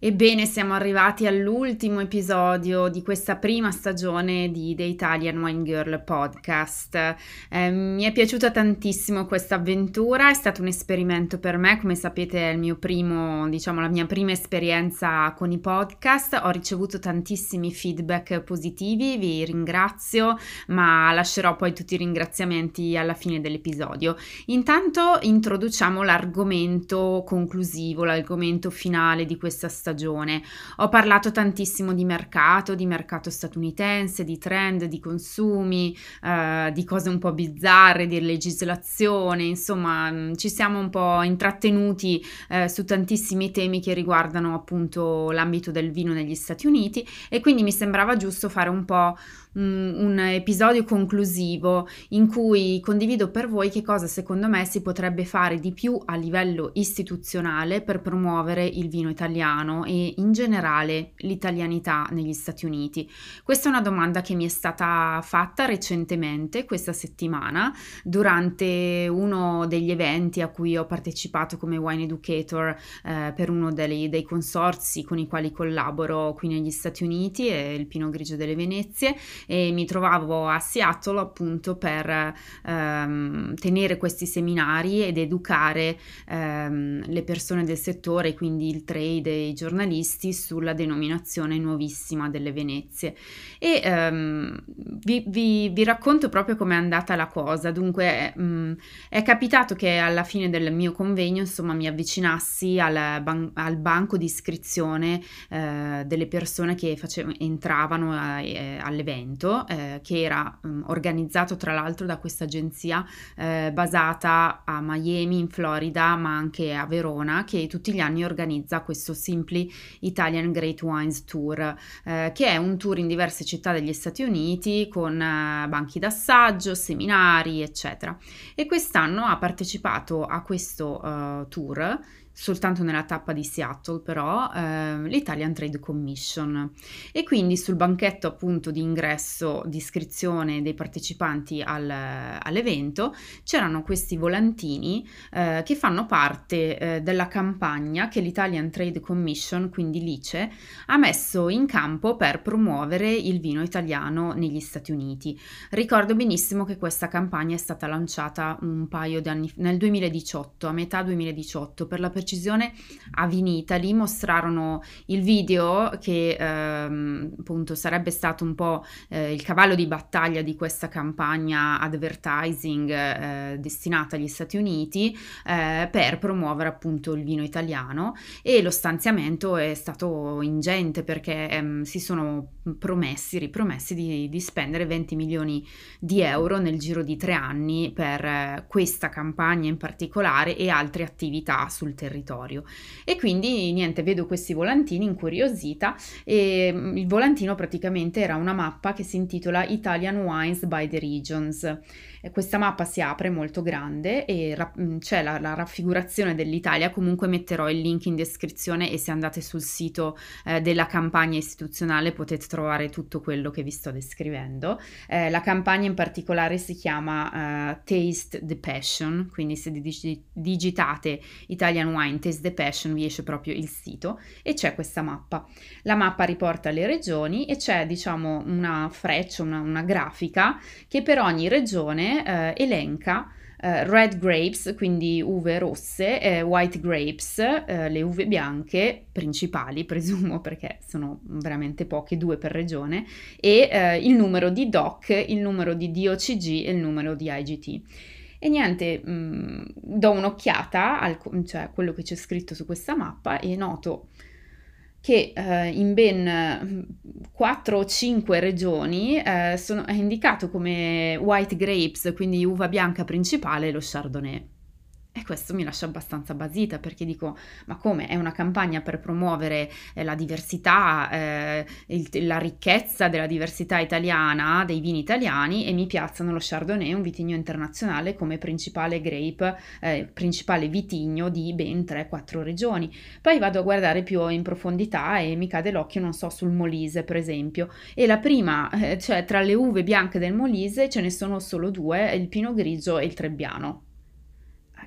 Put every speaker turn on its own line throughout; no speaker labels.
Ebbene, siamo arrivati all'ultimo episodio di questa prima stagione di The Italian Wine Girl podcast. Eh, mi è piaciuta tantissimo questa avventura, è stato un esperimento per me, come sapete è il mio primo, diciamo, la mia prima esperienza con i podcast. Ho ricevuto tantissimi feedback positivi, vi ringrazio, ma lascerò poi tutti i ringraziamenti alla fine dell'episodio. Intanto introduciamo l'argomento conclusivo, l'argomento finale di questa stagione stagione. Ho parlato tantissimo di mercato, di mercato statunitense, di trend, di consumi, eh, di cose un po' bizzarre, di legislazione, insomma mm, ci siamo un po' intrattenuti eh, su tantissimi temi che riguardano appunto l'ambito del vino negli Stati Uniti e quindi mi sembrava giusto fare un po' un episodio conclusivo in cui condivido per voi che cosa secondo me si potrebbe fare di più a livello istituzionale per promuovere il vino italiano e in generale l'italianità negli Stati Uniti. Questa è una domanda che mi è stata fatta recentemente, questa settimana, durante uno degli eventi a cui ho partecipato come Wine Educator eh, per uno dei, dei consorzi con i quali collaboro qui negli Stati Uniti, è il Pino Grigio delle Venezie e mi trovavo a Seattle appunto per ehm, tenere questi seminari ed educare ehm, le persone del settore, quindi il trade e i giornalisti sulla denominazione nuovissima delle Venezie. E ehm, vi, vi, vi, racconto proprio com'è andata la cosa. Dunque, mh, mm, è capitato che alla fine del mio convegno, insomma, mi avvicinassi al, ban- al banco di iscrizione eh, delle persone che facevano, entravano a, eh, all'evento evento eh, che era mh, organizzato tra l'altro da questa agenzia eh, basata a Miami in Florida ma anche a Verona che tutti gli anni organizza questo Simply Italian Great Wines Tour eh, che è un tour in diverse città degli Stati Uniti con eh, banchi d'assaggio, seminari eccetera. E quest'anno ha partecipato a questo uh, tour soltanto nella tappa di Seattle però eh, l'Italian Trade Commission. E quindi sul banchetto appunto di ingresso di iscrizione dei partecipanti al, all'evento c'erano questi volantini eh, che fanno parte eh, della campagna che l'Italian Trade Commission quindi l'ICE ha messo in campo per promuovere il vino italiano negli Stati Uniti. Ricordo benissimo che questa campagna è stata lanciata un paio di anni nel 2018 a metà 2018 per la precisione a Vinitali mostrarono il video che ehm, appunto sarebbe stato un po' eh, il cavallo di battaglia di questa campagna advertising eh, destinata agli Stati Uniti eh, per promuovere appunto il vino italiano. E lo stanziamento è stato ingente perché ehm, si sono promessi, ripromessi di, di, spendere 20 milioni di euro nel giro di tre anni per eh, questa campagna in particolare e altre attività sul territorio territorio. E quindi niente, vedo questi volantini incuriosita e mm, il volantino praticamente era una mappa che si intitola Italian Wines by the Regions questa mappa si apre molto grande e ra- mm, c'è la, la, raffigurazione dell'Italia, comunque metterò il link in descrizione e se andate sul sito eh, della campagna istituzionale potete trovare tutto quello che vi sto descrivendo. Eh, la campagna in particolare si chiama uh, Taste the Passion, quindi se dig- digitate Italian Wine Taste the Passion vi esce proprio il sito e c'è questa mappa. La mappa riporta le regioni e c'è diciamo una freccia, una, una grafica che per ogni regione eh, elenca Uh, red grapes, quindi uve rosse, eh, white grapes, eh, le uve bianche principali, presumo perché sono veramente poche, due per regione, e eh, il numero di DOC, il numero di DOCG e il numero di IGT. E niente, mh, mm, do un'occhiata a cioè, quello che c'è scritto su questa mappa e noto che eh, in ben 4 mm, o 5 regioni eh, sono, è indicato come white grapes, quindi uva bianca principale, lo chardonnay. E questo mi lascia abbastanza basita perché dico, ma come? È una campagna per promuovere eh, la diversità, eh, il, la ricchezza della diversità italiana, dei vini italiani e mi piazzano lo Chardonnay, un vitigno internazionale, come principale grape, eh, principale vitigno di ben 3-4 regioni. Poi vado a guardare più in profondità e mi cade l'occhio, non so, sul Molise per esempio. E la prima, eh, cioè tra le uve bianche del Molise ce ne sono solo due, il Pino Grigio e il Trebbiano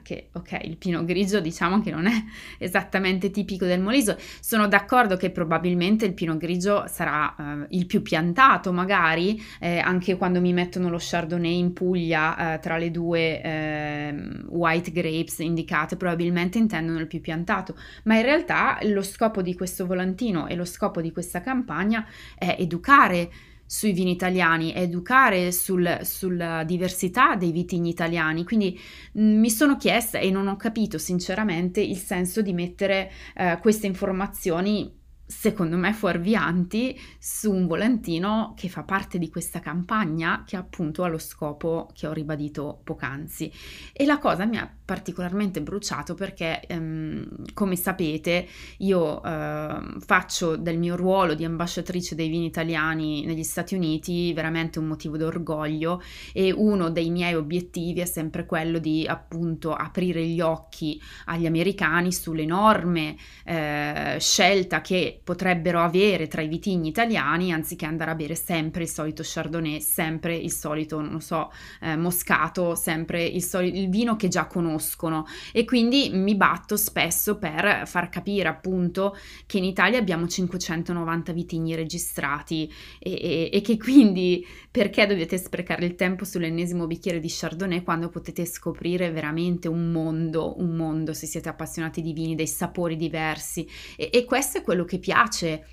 che ok, il pino grigio diciamo che non è esattamente tipico del Molise, sono d'accordo che probabilmente il pino grigio sarà uh, il più piantato magari, eh, anche quando mi mettono lo chardonnay in Puglia uh, tra le due uh, white grapes indicate, probabilmente intendono il più piantato, ma in realtà lo scopo di questo volantino e lo scopo di questa campagna è educare sui vini italiani, educare sul, sulla diversità dei vitigni italiani. Quindi mh, mm, mi sono chiesta e non ho capito sinceramente il senso di mettere eh, queste informazioni secondo me fuorvianti su un volantino che fa parte di questa campagna che appunto ha lo scopo che ho ribadito poc'anzi. E la cosa mi ha particolarmente bruciato perché ehm, come sapete io eh, faccio del mio ruolo di ambasciatrice dei vini italiani negli Stati Uniti veramente un motivo d'orgoglio e uno dei miei obiettivi è sempre quello di appunto aprire gli occhi agli americani sull'enorme eh, scelta che potrebbero avere tra i vitigni italiani anziché andare a bere sempre il solito Chardonnay, sempre il solito, non so, eh, Moscato, sempre il, soli- il vino che già conoscono. E quindi mi batto spesso per far capire appunto che in Italia abbiamo 590 vitigni registrati. E, e, e che quindi perché dovete sprecare il tempo sull'ennesimo bicchiere di Chardonnay quando potete scoprire veramente un mondo, un mondo se siete appassionati di vini, dei sapori diversi. E, e questo è quello che piace piace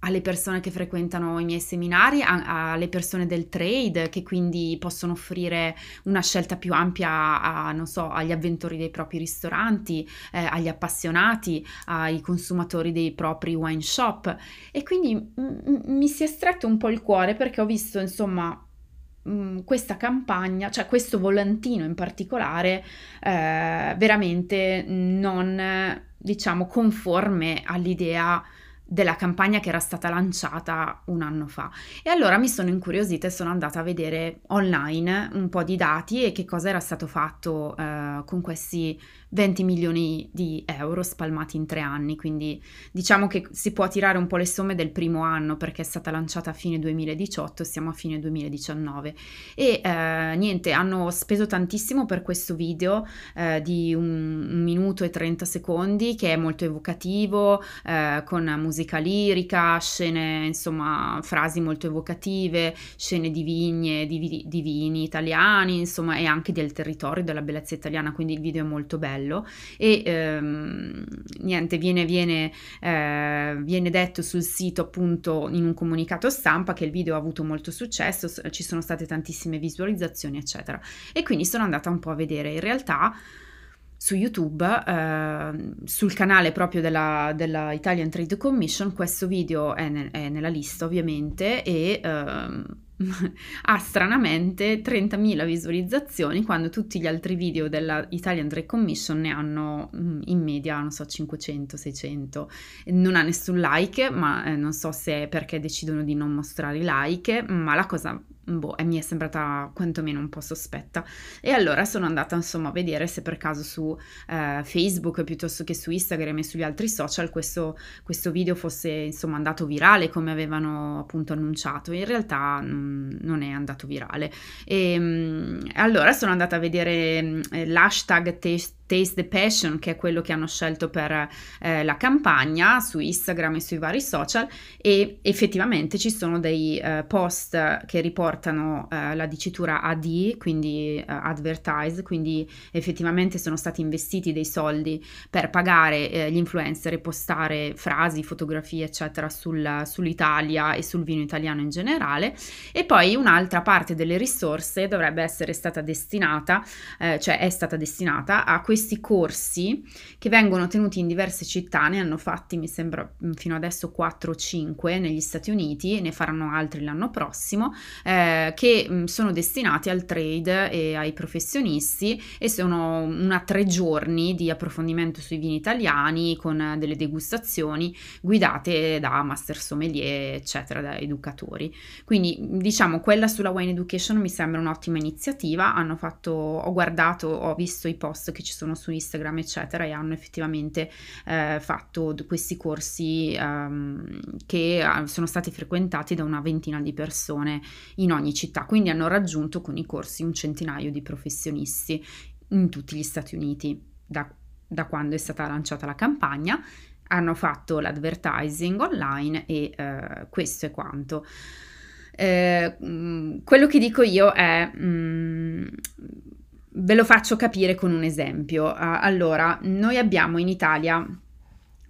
alle persone che frequentano i miei seminari, a, alle persone del trade che quindi possono offrire una scelta più ampia a, non so, agli avventori dei propri ristoranti, eh, agli appassionati, ai consumatori dei propri wine shop. E quindi m- mi si è stretto un po' il cuore perché ho visto insomma questa campagna, cioè questo volantino in particolare, eh, veramente non diciamo conforme all'idea della campagna che era stata lanciata un anno fa. E allora mi sono incuriosita e sono andata a vedere online un po' di dati e che cosa era stato fatto eh, con questi 20 milioni di euro spalmati in tre anni, quindi diciamo che si può tirare un po' le somme del primo anno perché è stata lanciata a fine 2018, siamo a fine 2019 e eh, niente, hanno speso tantissimo per questo video eh, di un, un, minuto e 30 secondi che è molto evocativo, eh, con musica lirica, scene, insomma, frasi molto evocative, scene di vigne, di, di vini italiani, insomma, e anche del territorio, della bellezza italiana, quindi il video è molto bello. E ehm, niente, viene, viene, eh, viene detto sul sito appunto in un comunicato stampa che il video ha avuto molto successo, ci sono state tantissime visualizzazioni eccetera. E quindi sono andata un po' a vedere. In realtà su YouTube, eh, sul canale proprio della, della, Italian Trade Commission, questo video è, ne, è nella lista ovviamente e eh, ha stranamente 30.000 visualizzazioni quando tutti gli altri video della Italian Trade Commission ne hanno mm, in media, non so, 500-600. Non ha nessun like, ma eh, non so se è perché decidono di non mostrare i like, ma la cosa boh, mi è sembrata quantomeno un po' sospetta. E allora sono andata insomma a vedere se per caso su eh, Facebook piuttosto che su Instagram e sugli altri social questo, questo video fosse insomma andato virale come avevano appunto annunciato. In realtà mh, mm, non è andato virale. E mh, mm, allora sono andata a vedere mh, mm, l'hashtag test Taste the Passion, che è quello che hanno scelto per eh, la campagna su Instagram e sui vari social e effettivamente ci sono dei eh, post che riportano eh, la dicitura AD, quindi eh, advertise, quindi effettivamente sono stati investiti dei soldi per pagare eh, gli influencer e postare frasi, fotografie eccetera sul, sull'Italia e sul vino italiano in generale. E poi un'altra parte delle risorse dovrebbe essere stata destinata, eh, cioè è stata destinata a questi questi corsi che vengono tenuti in diverse città, ne hanno fatti mi sembra mm, fino adesso 4 o 5 negli Stati Uniti, ne faranno altri l'anno prossimo, eh, che mm, sono destinati al trade e ai professionisti e sono una tre giorni di approfondimento sui vini italiani con delle degustazioni guidate da master sommelier, eccetera, da educatori. Quindi diciamo quella sulla wine education mi sembra un'ottima iniziativa, hanno fatto, ho guardato, ho visto i post che ci sono su Instagram, eccetera, e hanno effettivamente eh, fatto questi corsi um, che eh, sono stati frequentati da una ventina di persone in ogni città, quindi hanno raggiunto con i corsi un centinaio di professionisti in tutti gli Stati Uniti da, da quando è stata lanciata la campagna hanno fatto l'advertising online e uh, questo è quanto. Eh, mm, quello che dico io è, mh, mm, ve lo faccio capire con un esempio. Uh, allora, noi abbiamo in Italia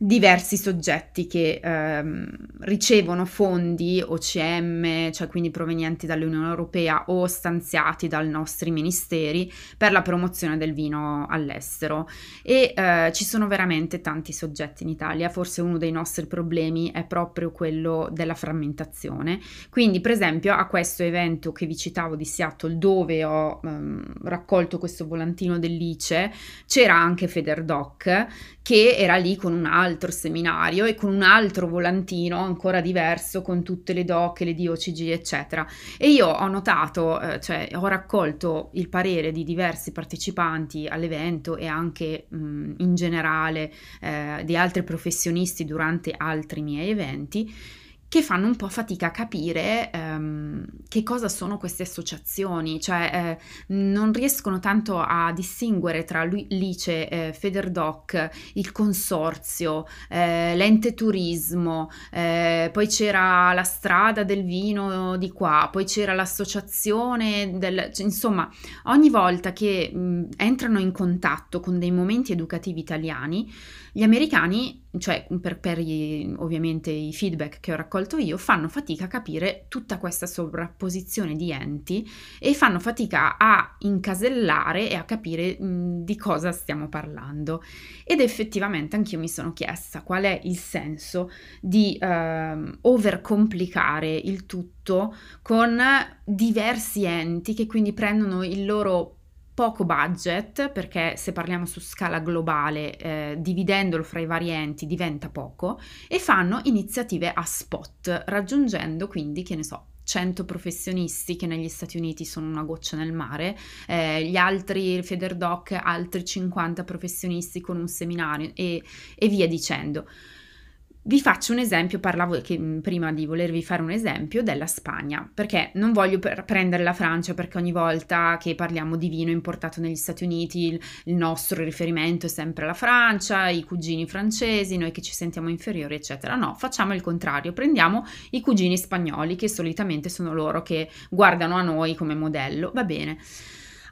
diversi soggetti che ehm, ricevono fondi OCM, cioè quindi provenienti dall'Unione Europea o stanziati dai nostri ministeri per la promozione del vino all'estero e eh, ci sono veramente tanti soggetti in Italia, forse uno dei nostri problemi è proprio quello della frammentazione. Quindi per esempio a questo evento che vi citavo di Seattle dove ho ehm, raccolto questo volantino dell'ICE c'era anche Federdoc che era lì con un altro seminario e con un altro volantino ancora diverso con tutte le doc, le DOCG, eccetera. E io ho notato, eh, cioè ho raccolto il parere di diversi partecipanti all'evento e anche mh, in generale eh, di altri professionisti durante altri miei eventi che fanno un po' fatica a capire ehm, che cosa sono queste associazioni, cioè eh, non riescono tanto a distinguere tra l'ICE, eh, Federdoc, il consorzio, eh, l'ente turismo, eh, poi c'era la strada del vino di qua, poi c'era l'associazione del... Cioè, insomma, ogni volta che mh, entrano in contatto con dei momenti educativi italiani, gli americani, cioè per, per gli, ovviamente i feedback che ho raccolto io, fanno fatica a capire tutta questa sovrapposizione di enti e fanno fatica a incasellare e a capire mh, di cosa stiamo parlando. Ed effettivamente anch'io mi sono chiesta qual è il senso di uh, overcomplicare il tutto con diversi enti che quindi prendono il loro poco budget, perché se parliamo su scala globale, eh, dividendolo fra i vari enti diventa poco, e fanno iniziative a spot, raggiungendo quindi, che ne so, 100 professionisti che negli Stati Uniti sono una goccia nel mare, eh, gli altri Federdoc, altri 50 professionisti con un seminario e, e via dicendo. Vi faccio un esempio, parlavo che, prima di volervi fare un esempio della Spagna, perché non voglio prendere la Francia perché ogni volta che parliamo di vino importato negli Stati Uniti il, il, nostro riferimento è sempre la Francia, i cugini francesi, noi che ci sentiamo inferiori, eccetera. No, facciamo il contrario, prendiamo i cugini spagnoli che solitamente sono loro che guardano a noi come modello, va bene.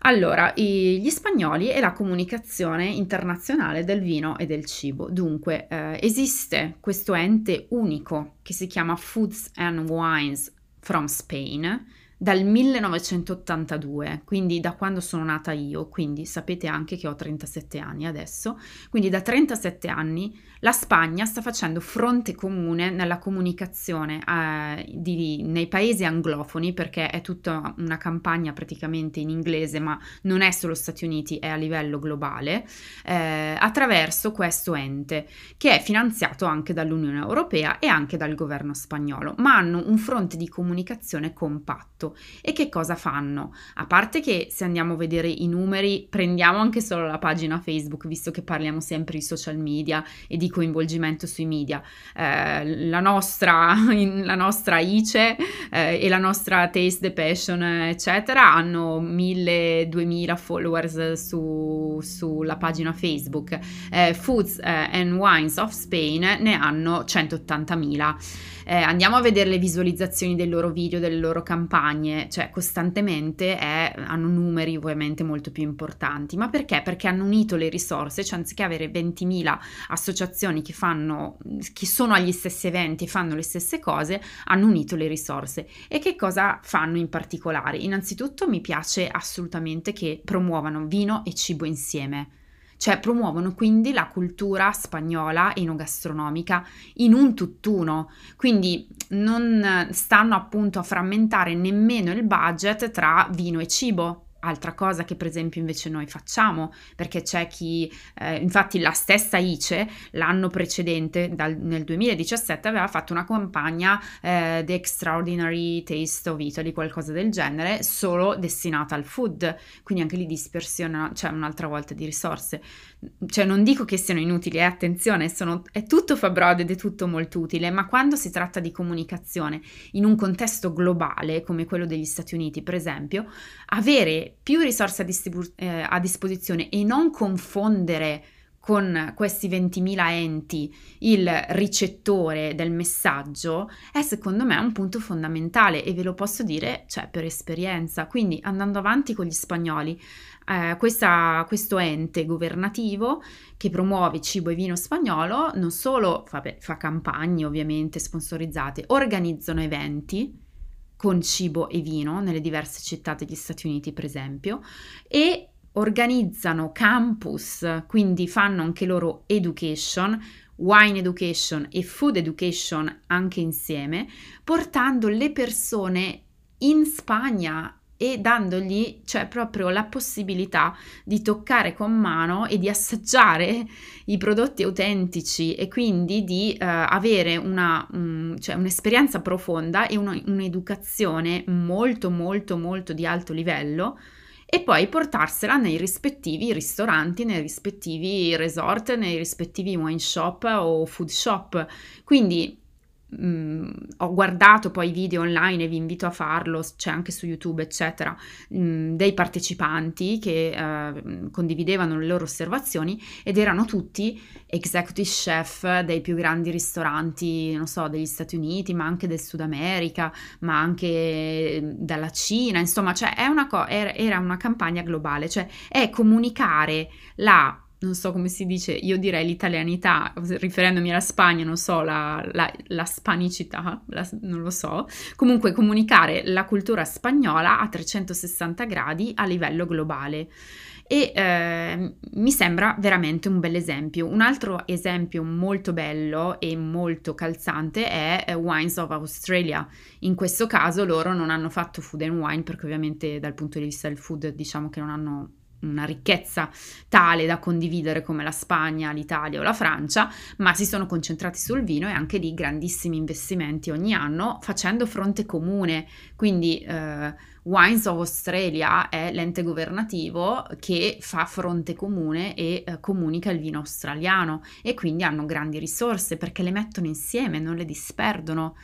Allora, gli spagnoli e la comunicazione internazionale del vino e del cibo. Dunque, eh, esiste questo ente unico che si chiama Foods and Wines from Spain dal 1982, quindi da quando sono nata io, quindi sapete anche che ho 37 anni adesso, quindi da 37 anni la Spagna sta facendo fronte comune nella comunicazione eh, di, nei paesi anglofoni perché è tutta una campagna praticamente in inglese, ma non è solo Stati Uniti, è a livello globale, eh, attraverso questo ente che è finanziato anche dall'Unione Europea e anche dal governo spagnolo, ma hanno un fronte di comunicazione compatto. E che cosa fanno? A parte che se andiamo a vedere i numeri, prendiamo anche solo la pagina Facebook, visto che parliamo sempre di social media e di coinvolgimento sui media. Eh, la, nostra, la nostra ICE eh, e la nostra Taste the Passion, eccetera, hanno 1000-2000 followers su, sulla pagina Facebook. Eh, Foods eh, and Wines of Spain ne hanno 180.000 eh, andiamo a vedere le visualizzazioni dei loro video, delle loro campagne, cioè costantemente è, hanno numeri ovviamente molto più importanti. Ma perché? Perché hanno unito le risorse, cioè anziché avere 20.000 associazioni che fanno, che sono agli stessi eventi e fanno le stesse cose, hanno unito le risorse. E che cosa fanno in particolare? Innanzitutto mi piace assolutamente che promuovano vino e cibo insieme cioè promuovono quindi la cultura spagnola enogastronomica in un tutt'uno, quindi non stanno appunto a frammentare nemmeno il budget tra vino e cibo, Altra cosa che per esempio invece noi facciamo, perché c'è chi, eh, infatti la stessa ICE l'anno precedente, dal, nel 2017, aveva fatto una campagna eh, The Extraordinary Taste of Italy, qualcosa del genere, solo destinata al food, quindi anche lì dispersione, cioè un'altra volta di risorse. Cioè non dico che siano inutili, eh, attenzione, sono, è tutto fabbrode ed è tutto molto utile, ma quando si tratta di comunicazione in un contesto globale, come quello degli Stati Uniti per esempio, avere più risorse a, distribu- eh, a disposizione e non confondere con questi 20.000 enti il ricettore del messaggio è secondo me un punto fondamentale e ve lo posso dire cioè, per esperienza. Quindi andando avanti con gli spagnoli, eh, questa, questo ente governativo che promuove cibo e vino spagnolo non solo fa, fa campagne ovviamente sponsorizzate, organizzano eventi con cibo e vino nelle diverse città degli Stati Uniti, per esempio, e organizzano campus, quindi fanno anche loro education, wine education e food education anche insieme, portando le persone in Spagna e dandogli cioè proprio la possibilità di toccare con mano e di assaggiare i prodotti autentici e quindi di uh, avere una, um, cioè un'esperienza profonda e una, un'educazione molto molto molto di alto livello e poi portarsela nei rispettivi ristoranti, nei rispettivi resort, nei rispettivi wine shop o food shop. Quindi Mm, ho guardato poi video online e vi invito a farlo, c'è anche su YouTube, eccetera, mm, dei partecipanti che uh, condividevano le loro osservazioni ed erano tutti executive chef dei più grandi ristoranti, non so, degli Stati Uniti, ma anche del Sud America, ma anche dalla Cina, insomma, cioè una co- era una campagna globale, cioè è comunicare la non so come si dice, io direi l'italianità, riferendomi alla Spagna, non so, la, la, la spanicità, la, non lo so, comunque comunicare la cultura spagnola a 360 gradi a livello globale. E eh, mi sembra veramente un bel esempio. Un altro esempio molto bello e molto calzante è eh, Wines of Australia. In questo caso loro non hanno fatto food and wine perché ovviamente dal punto di vista del food diciamo che non hanno una ricchezza tale da condividere come la Spagna, l'Italia o la Francia, ma si sono concentrati sul vino e anche lì grandissimi investimenti ogni anno facendo fronte comune. Quindi eh, Wines of Australia è l'ente governativo che fa fronte comune e eh, comunica il vino australiano e quindi hanno grandi risorse perché le mettono insieme, non le disperdono.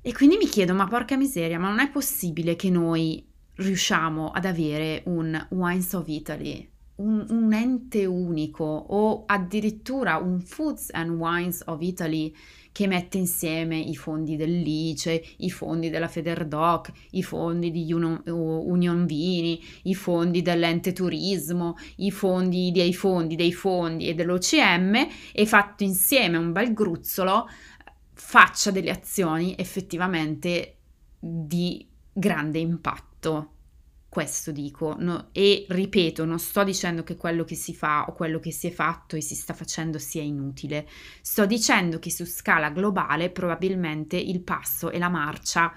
E quindi mi chiedo, ma porca miseria, ma non è possibile che noi riusciamo ad avere un Wines of Italy, un, un, ente unico o addirittura un Foods and Wines of Italy che mette insieme i fondi dell'ICE, i fondi della Federdoc, i fondi di Union, Union Vini, i fondi dell'ente turismo, i fondi dei fondi dei fondi e dell'OCM e fatto insieme un bel gruzzolo faccia delle azioni effettivamente di grande impatto. Questo dico, no, e ripeto, non sto dicendo che quello che si fa o quello che si è fatto e si sta facendo sia inutile, sto dicendo che su scala globale probabilmente il passo e la marcia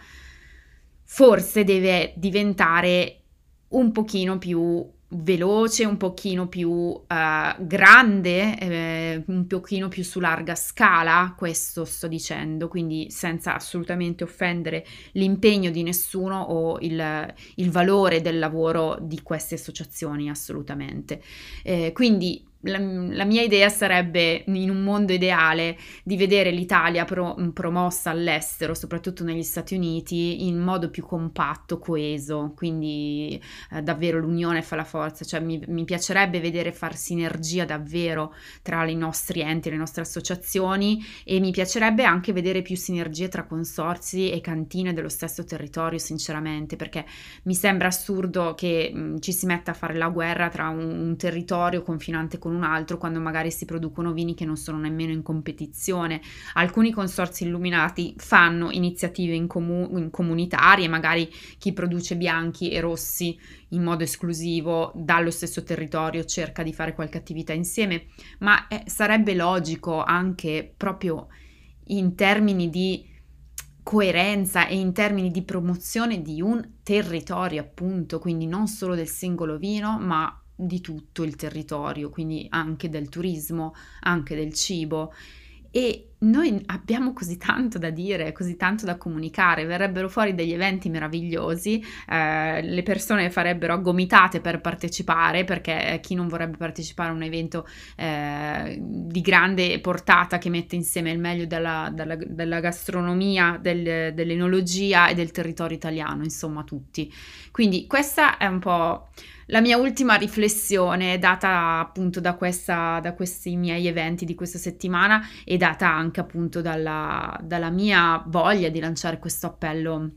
forse deve diventare un pochino più veloce, un pochino più uh, grande, eh, un pochino più su larga scala, questo sto dicendo, quindi senza assolutamente offendere l'impegno di nessuno o il, il valore del lavoro di queste associazioni, assolutamente. Eh, quindi la, la, mia idea sarebbe, in un mondo ideale, di vedere l'Italia pro, promossa all'estero, soprattutto negli Stati Uniti, in modo più compatto, coeso, quindi eh, davvero l'unione fa la forza, cioè mi, mi, piacerebbe vedere far sinergia davvero tra i nostri enti, le nostre associazioni e mi piacerebbe anche vedere più sinergie tra consorzi e cantine dello stesso territorio, sinceramente, perché mi sembra assurdo che mh, ci si metta a fare la guerra tra un, un territorio confinante con con un altro quando magari si producono vini che non sono nemmeno in competizione. Alcuni consorzi illuminati fanno iniziative in, comu- in comunitarie, magari chi produce bianchi e rossi in modo esclusivo dallo stesso territorio cerca di fare qualche attività insieme, ma eh, sarebbe logico anche proprio in termini di coerenza e in termini di promozione di un territorio, appunto, quindi non solo del singolo vino, ma di tutto il territorio, quindi anche del turismo, anche del cibo e noi abbiamo così tanto da dire, così tanto da comunicare, verrebbero fuori degli eventi meravigliosi, eh, le persone farebbero gomitate per partecipare, perché chi non vorrebbe partecipare a un evento eh, di grande portata che mette insieme il meglio della, della, della gastronomia, del, dell'enologia e del territorio italiano, insomma tutti. Quindi questa è un po' la mia ultima riflessione data appunto da, questa, da questi miei eventi di questa settimana e data anche appunto dalla, dalla mia voglia di lanciare questo appello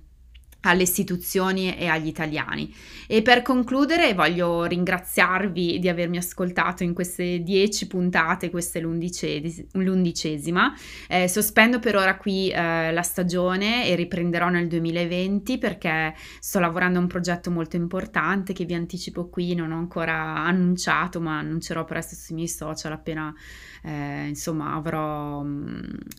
alle istituzioni e agli italiani. E per concludere voglio ringraziarvi di avermi ascoltato in queste dieci puntate, questa è l'undicesima. Eh, sospendo per ora qui eh, la stagione e riprenderò nel 2020 perché sto lavorando a un progetto molto importante che vi anticipo qui, non ho ancora annunciato ma annuncerò presto sui miei social appena eh, insomma avrò,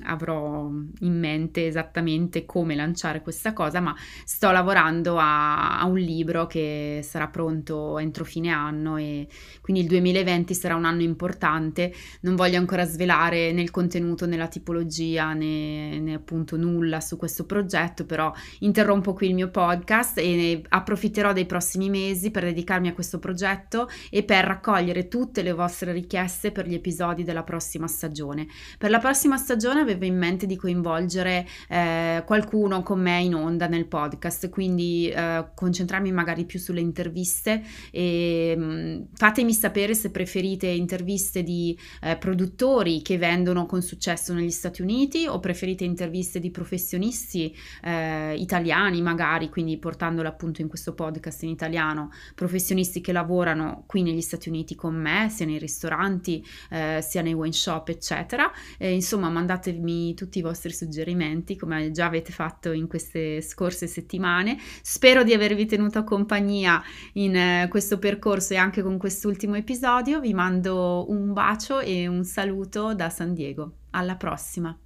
avrò in mente esattamente come lanciare questa cosa, ma sto lavorando a, a, un libro che sarà pronto entro fine anno e quindi il 2020 sarà un anno importante. Non voglio ancora svelare né il contenuto né la tipologia né, né appunto nulla su questo progetto, però interrompo qui il mio podcast e approfitterò dei prossimi mesi per dedicarmi a questo progetto e per raccogliere tutte le vostre richieste per gli episodi della prossima stagione. Per la prossima stagione avevo in mente di coinvolgere eh, qualcuno con me in onda nel podcast podcast, quindi eh, concentrarmi magari più sulle interviste e mh, mm, fatemi sapere se preferite interviste di eh, produttori che vendono con successo negli Stati Uniti o preferite interviste di professionisti eh, italiani magari, quindi portandole appunto in questo podcast in italiano, professionisti che lavorano qui negli Stati Uniti con me, sia nei ristoranti, eh, sia nei wine shop, eccetera. insomma, mandatemi tutti i vostri suggerimenti come già avete fatto in queste scorse settimane settimane. Spero di avervi tenuto compagnia in eh, questo percorso e anche con quest'ultimo episodio. Vi mando un bacio e un saluto da San Diego. Alla prossima!